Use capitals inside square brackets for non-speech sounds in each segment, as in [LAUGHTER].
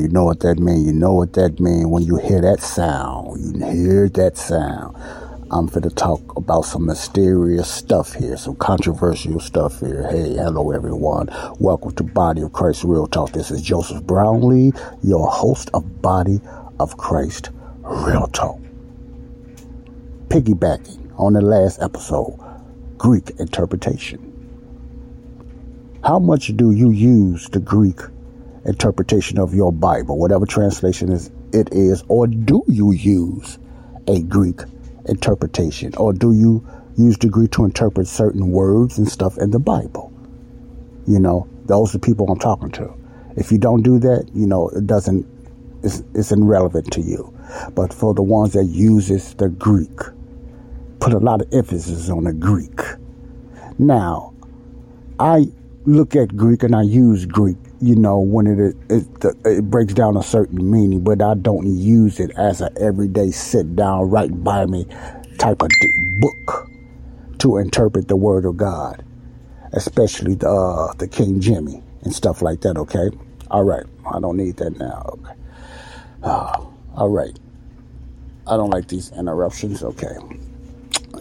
you know what that means. You know what that means when you hear that sound. You hear that sound. I'm going to talk about some mysterious stuff here, some controversial stuff here. Hey, hello everyone. Welcome to Body of Christ Real Talk. This is Joseph Brownlee, your host of Body of Christ Real Talk. Piggybacking on the last episode, Greek interpretation. How much do you use the Greek interpretation of your Bible, whatever translation is it is, or do you use a Greek interpretation, or do you use the Greek to interpret certain words and stuff in the Bible? You know, those are the people I'm talking to. If you don't do that, you know, it doesn't, it's, it's irrelevant to you. But for the ones that uses the Greek, put a lot of emphasis on the Greek. Now, I look at Greek and I use Greek, you know, when it it, it breaks down a certain meaning, but I don't use it as an everyday sit down, right by me type of book to interpret the Word of God, especially the uh, the King Jimmy and stuff like that. Okay, all right, I don't need that now. Okay, uh, all right, I don't like these interruptions. Okay.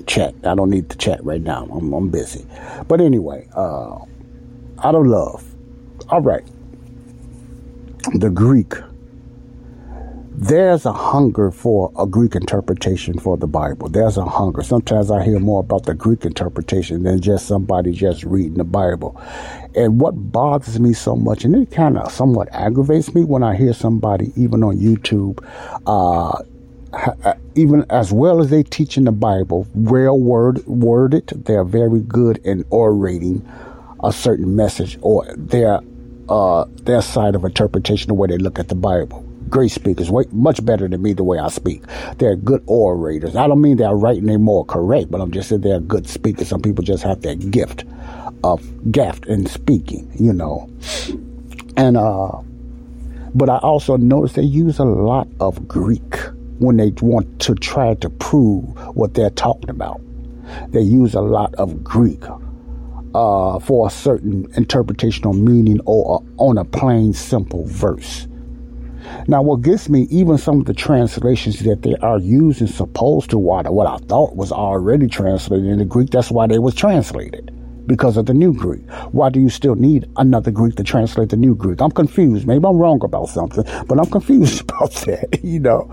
Chat. I don't need to chat right now. I'm, I'm busy. But anyway, uh, out of love. All right. The Greek. There's a hunger for a Greek interpretation for the Bible. There's a hunger. Sometimes I hear more about the Greek interpretation than just somebody just reading the Bible. And what bothers me so much, and it kind of somewhat aggravates me when I hear somebody, even on YouTube, uh, even as well as they teach in the Bible, well word, worded, they're very good in orating a certain message or their uh, their side of interpretation the way they look at the Bible. Great speakers, way, much better than me the way I speak. They're good orators. I don't mean they're right and they're more correct, but I'm just saying they're good speakers. Some people just have that gift of gift in speaking, you know. And uh, but I also notice they use a lot of Greek when they want to try to prove what they're talking about. They use a lot of Greek uh, for a certain interpretational meaning or on a plain, simple verse. Now, what gets me, even some of the translations that they are using, supposed to what, what I thought was already translated into Greek, that's why they was translated because of the new Greek. Why do you still need another Greek to translate the new Greek? I'm confused. Maybe I'm wrong about something, but I'm [LAUGHS] confused about that. [LAUGHS] you know,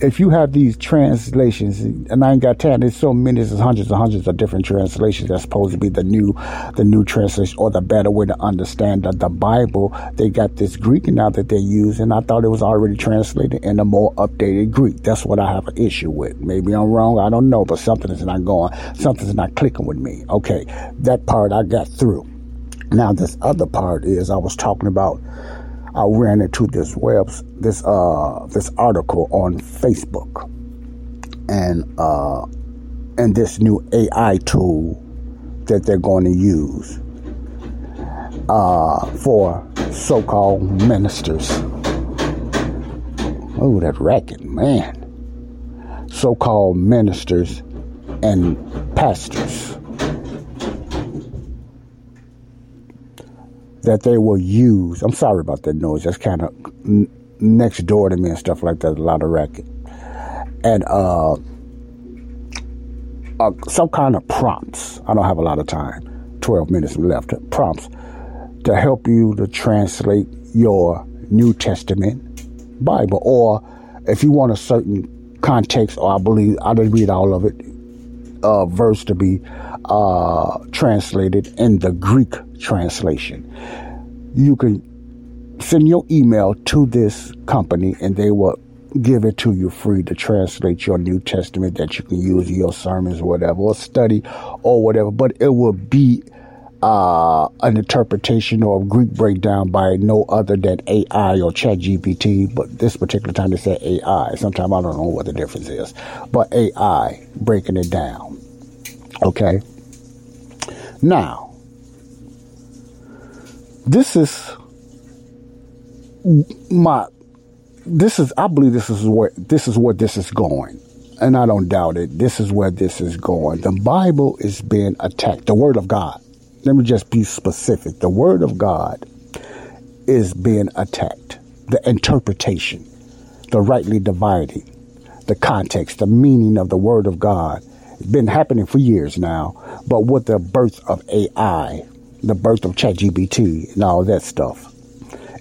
if you have these translations, and I ain't got time, there's so many, there's hundreds and hundreds of different translations that's supposed to be the new, the new translation or the better way to understand the, the Bible. They got this Greek now that they use, and I thought it was already translated in a more updated Greek. That's what I have an issue with. Maybe I'm wrong. I don't know, but something is not going, something's not clicking with me. Okay. That part part I got through. Now this other part is I was talking about I ran into this web this uh this article on Facebook and uh and this new AI tool that they're going to use uh for so-called ministers. Oh, that racket, man. So-called ministers and pastors that they will use. I'm sorry about that noise. That's kind of n- next door to me and stuff like that. A lot of racket and uh, uh, some kind of prompts. I don't have a lot of time. Twelve minutes left. Prompts to help you to translate your New Testament Bible, or if you want a certain context, or I believe I didn't read all of it, uh, verse to be uh, translated in the Greek translation. You can send your email to this company and they will give it to you free to translate your New Testament that you can use in your sermons or whatever, or study or whatever. But it will be uh, an interpretation or a Greek breakdown by no other than AI or ChatGPT. But this particular time they said AI. Sometimes I don't know what the difference is, but AI breaking it down. Okay. Now, this is my this is I believe this is where this is where this is going. And I don't doubt it. This is where this is going. The Bible is being attacked. The Word of God. Let me just be specific. The Word of God is being attacked. The interpretation, the rightly dividing, the context, the meaning of the Word of God. It's been happening for years now. But with the birth of AI, the birth of ChatGPT and all that stuff,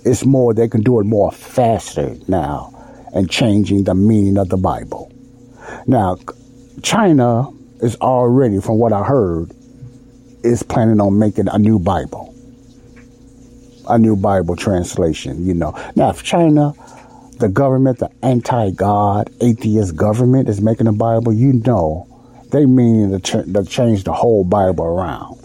it's more, they can do it more faster now and changing the meaning of the Bible. Now, China is already, from what I heard, is planning on making a new Bible. A new Bible translation, you know. Now, if China, the government, the anti God, atheist government is making a Bible, you know, they mean to, ch- to change the whole Bible around.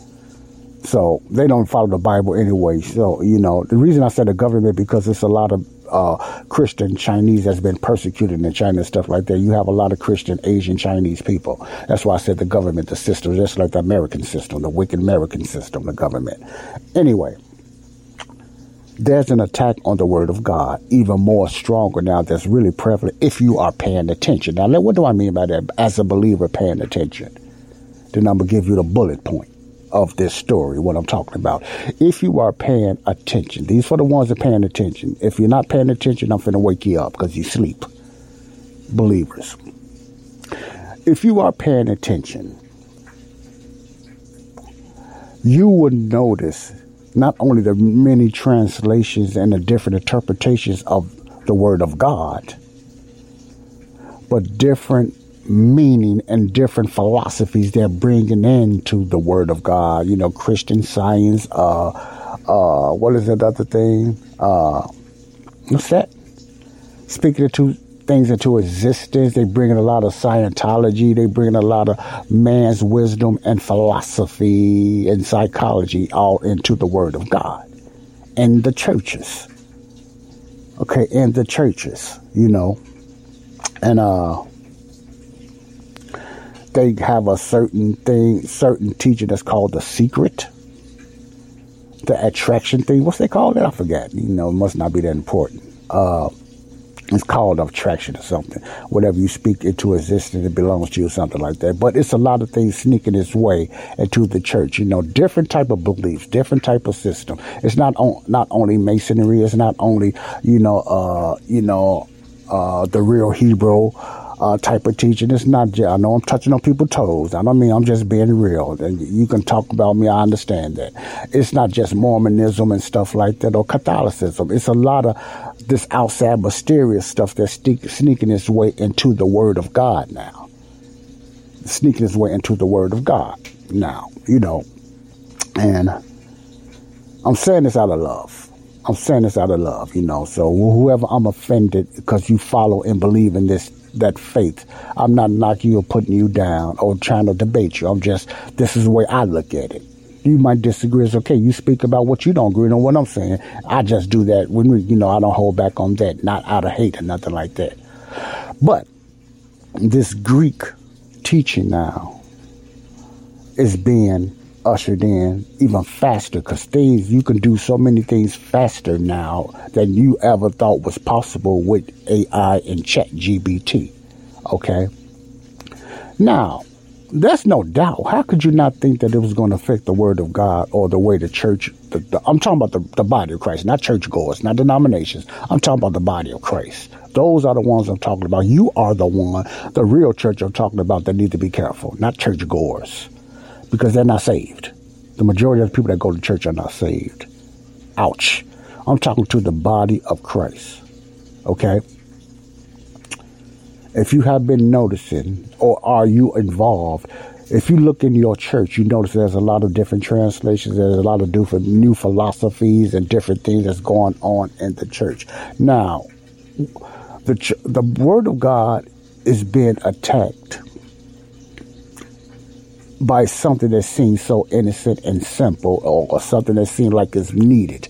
So they don't follow the Bible anyway. So, you know, the reason I said the government because it's a lot of uh, Christian Chinese that's been persecuted in China and stuff like that. You have a lot of Christian Asian Chinese people. That's why I said the government, the system, just like the American system, the wicked American system, the government. Anyway, there's an attack on the word of God, even more stronger now that's really prevalent if you are paying attention. Now, what do I mean by that? As a believer paying attention. Then I'm going to give you the bullet point of this story, what I'm talking about. If you are paying attention, these for the ones that are paying attention. If you're not paying attention, I'm finna wake you up because you sleep. Believers. If you are paying attention, you would notice not only the many translations and the different interpretations of the Word of God, but different meaning and different philosophies they're bringing into the Word of God. You know, Christian Science. Uh, uh, what is that other thing? Uh, what's that? Speaking of two things into existence. They bring in a lot of Scientology. They bring in a lot of man's wisdom and philosophy and psychology all into the Word of God and the churches. Okay, and the churches, you know, and uh, they have a certain thing, certain teaching that's called the secret, the attraction thing. What's they call it? I forget. You know, it must not be that important. Uh, it's called attraction or something. Whatever you speak into existence, it belongs to you, something like that. But it's a lot of things sneaking its way into the church. You know, different type of beliefs, different type of system. It's not on, not only masonry. It's not only you know, uh, you know, uh, the real Hebrew uh, type of teaching. It's not I know I'm touching on people's toes. I don't mean I'm just being real. And you can talk about me, I understand that. It's not just Mormonism and stuff like that or Catholicism. It's a lot of this outside mysterious stuff that's sneaking its way into the Word of God now. Sneaking its way into the Word of God now, you know. And I'm saying this out of love. I'm saying this out of love, you know. So whoever I'm offended because you follow and believe in this that faith. I'm not knocking you or putting you down or trying to debate you. I'm just, this is the way I look at it. You might disagree. It's okay. You speak about what you don't agree on what I'm saying. I just do that when we, you know, I don't hold back on that, not out of hate or nothing like that. But this Greek teaching now is being ushered in even faster because things you can do so many things faster now than you ever thought was possible with AI and Chat GBT. Okay. Now, there's no doubt. How could you not think that it was going to affect the Word of God or the way the church? The, the, I'm talking about the, the body of Christ, not churchgoers, not denominations. I'm talking about the body of Christ. Those are the ones I'm talking about. You are the one, the real church I'm talking about that need to be careful, not churchgoers because they're not saved. The majority of the people that go to church are not saved. Ouch. I'm talking to the body of Christ. Okay? If you have been noticing or are you involved If you look in your church, you notice there's a lot of different translations. There's a lot of different new philosophies and different things that's going on in the church. Now, the the Word of God is being attacked by something that seems so innocent and simple, or, or something that seems like it's needed.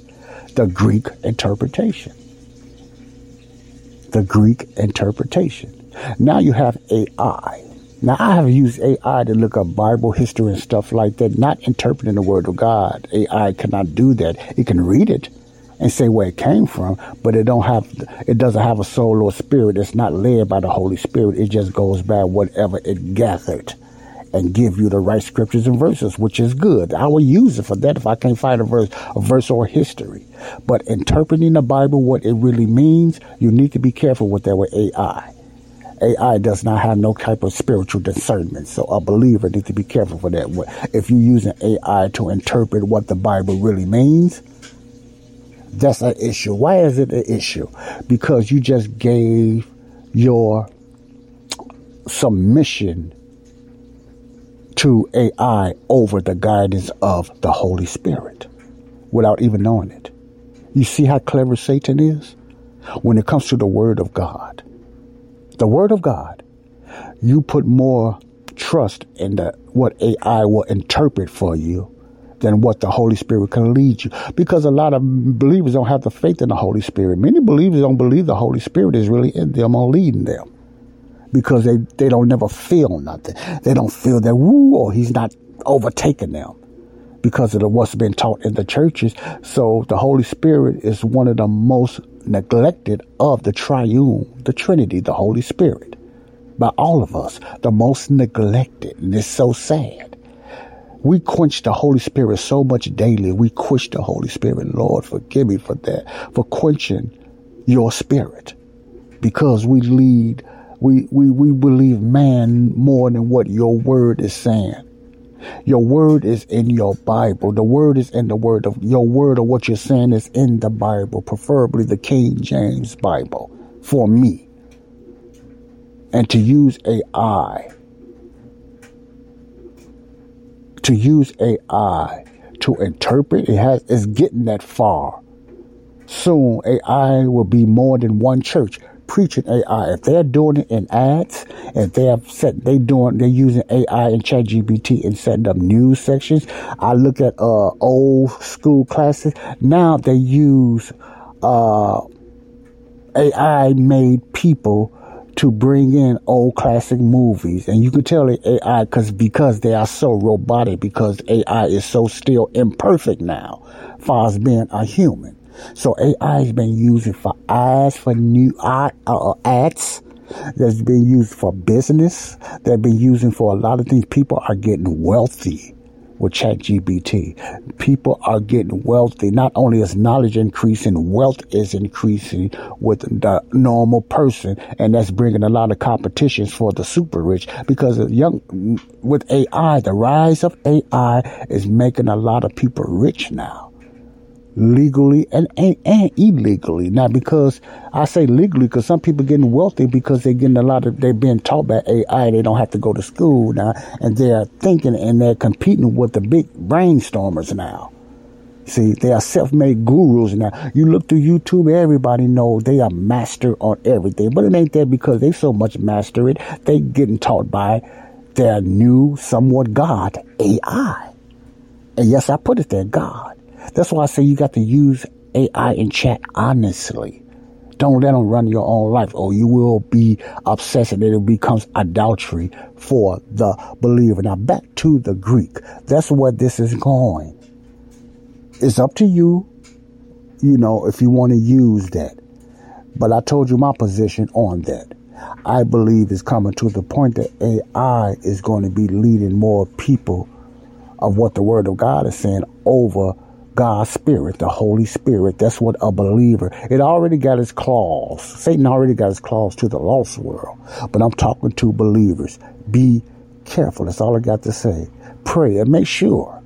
The Greek interpretation. The Greek interpretation. Now you have AI now, I have used AI to look up Bible history and stuff like that, not interpreting the Word of God. AI cannot do that. It can read it and say where it came from, but it don't have, it doesn't have a soul or spirit. It's not led by the Holy Spirit. It just goes by whatever it gathered and give you the right scriptures and verses, which is good. I will use it for that if I can't find a verse, a verse or history. But interpreting the Bible, what it really means, you need to be careful with that with AI. AI does not have no type of spiritual discernment. So a believer needs to be careful for that. If you're using AI to interpret what the Bible really means, that's an issue. Why is it an issue? Because you just gave your submission to AI over the guidance of the Holy Spirit without even knowing it. You see how clever Satan is? When it comes to the Word of God, the Word of God, you put more trust in the, what AI will interpret for you than what the Holy Spirit can lead you. Because a lot of believers don't have the faith in the Holy Spirit. Many believers don't believe the Holy Spirit is really in them or leading them. Because they, they don't never feel nothing. They don't feel that, woo, or oh, he's not overtaking them because of the, what's been taught in the churches. So the Holy Spirit is one of the most neglected of the triune, the Trinity, the Holy Spirit, by all of us, the most neglected. And it's so sad. We quench the Holy Spirit so much daily. We quench the Holy Spirit. Lord, forgive me for that, for quenching your spirit. Because we lead, we, we, we believe man more than what your word is saying. Your word is in your Bible. The word is in the word of your word of what you're saying is in the Bible, preferably the King James Bible for me. And to use AI, to use AI to interpret, it has, is getting that far. Soon AI will be more than one church preaching AI. If they're doing it in ads, if they have set, they doing, they're using AI and ChatGPT and setting up news sections. I look at uh, old school classes. Now they use uh, AI made people to bring in old classic movies, and you can tell it AI because because they are so robotic. Because AI is so still imperfect now, far as being a human. So AI has been used for ads, for new uh, uh, ads. That's been used for business. They've been using for a lot of things. People are getting wealthy with ChatGPT. People are getting wealthy. Not only is knowledge increasing, wealth is increasing with the normal person, and that's bringing a lot of competitions for the super rich. Because young with AI, the rise of AI is making a lot of people rich now legally and, and, and illegally. Now, because I say legally, because some people getting wealthy because they're getting a lot of, they're being taught by AI. They don't have to go to school now, and they're thinking and they're competing with the big brainstormers now. See, they are self-made gurus now. You look through YouTube, everybody know they are master on everything. But it ain't that because they so much master it. They getting taught by their new, somewhat God, AI. And yes, I put it there, God. That's why I say you got to use AI and chat honestly. Don't let them run your own life, or you will be obsessed and it becomes adultery for the believer. Now, back to the Greek. That's where this is going. It's up to you, you know, if you want to use that. But I told you my position on that. I believe it's coming to the point that AI is going to be leading more people of what the Word of God is saying over God's Spirit, the Holy Spirit. That's what a believer. It already got its claws. Satan already got his claws to the lost world. But I'm talking to believers. Be careful. That's all I got to say. Pray and make sure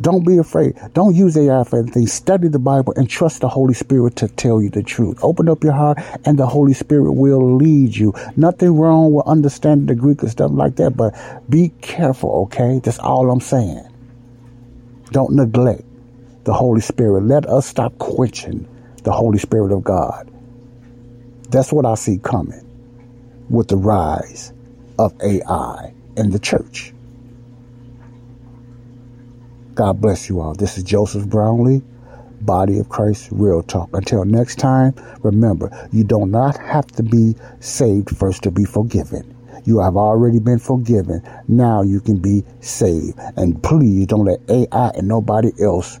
Don't be afraid. Don't use AI for anything. Study the Bible and trust the Holy Spirit to tell you the truth. Open up your heart and the Holy Spirit will lead you. Nothing wrong with understanding the Greek and stuff like that, but be careful, okay? That's all I'm saying. Don't neglect the Holy Spirit. Let us stop quenching the Holy Spirit of God. That's what I see coming with the rise of AI in the church. God bless you all. This is Joseph Brownlee, Body of Christ Real Talk. Until next time, remember, you do not have to be saved first to be forgiven. You have already been forgiven. Now you can be saved. And please don't let AI and nobody else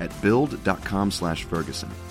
at build.com/ferguson.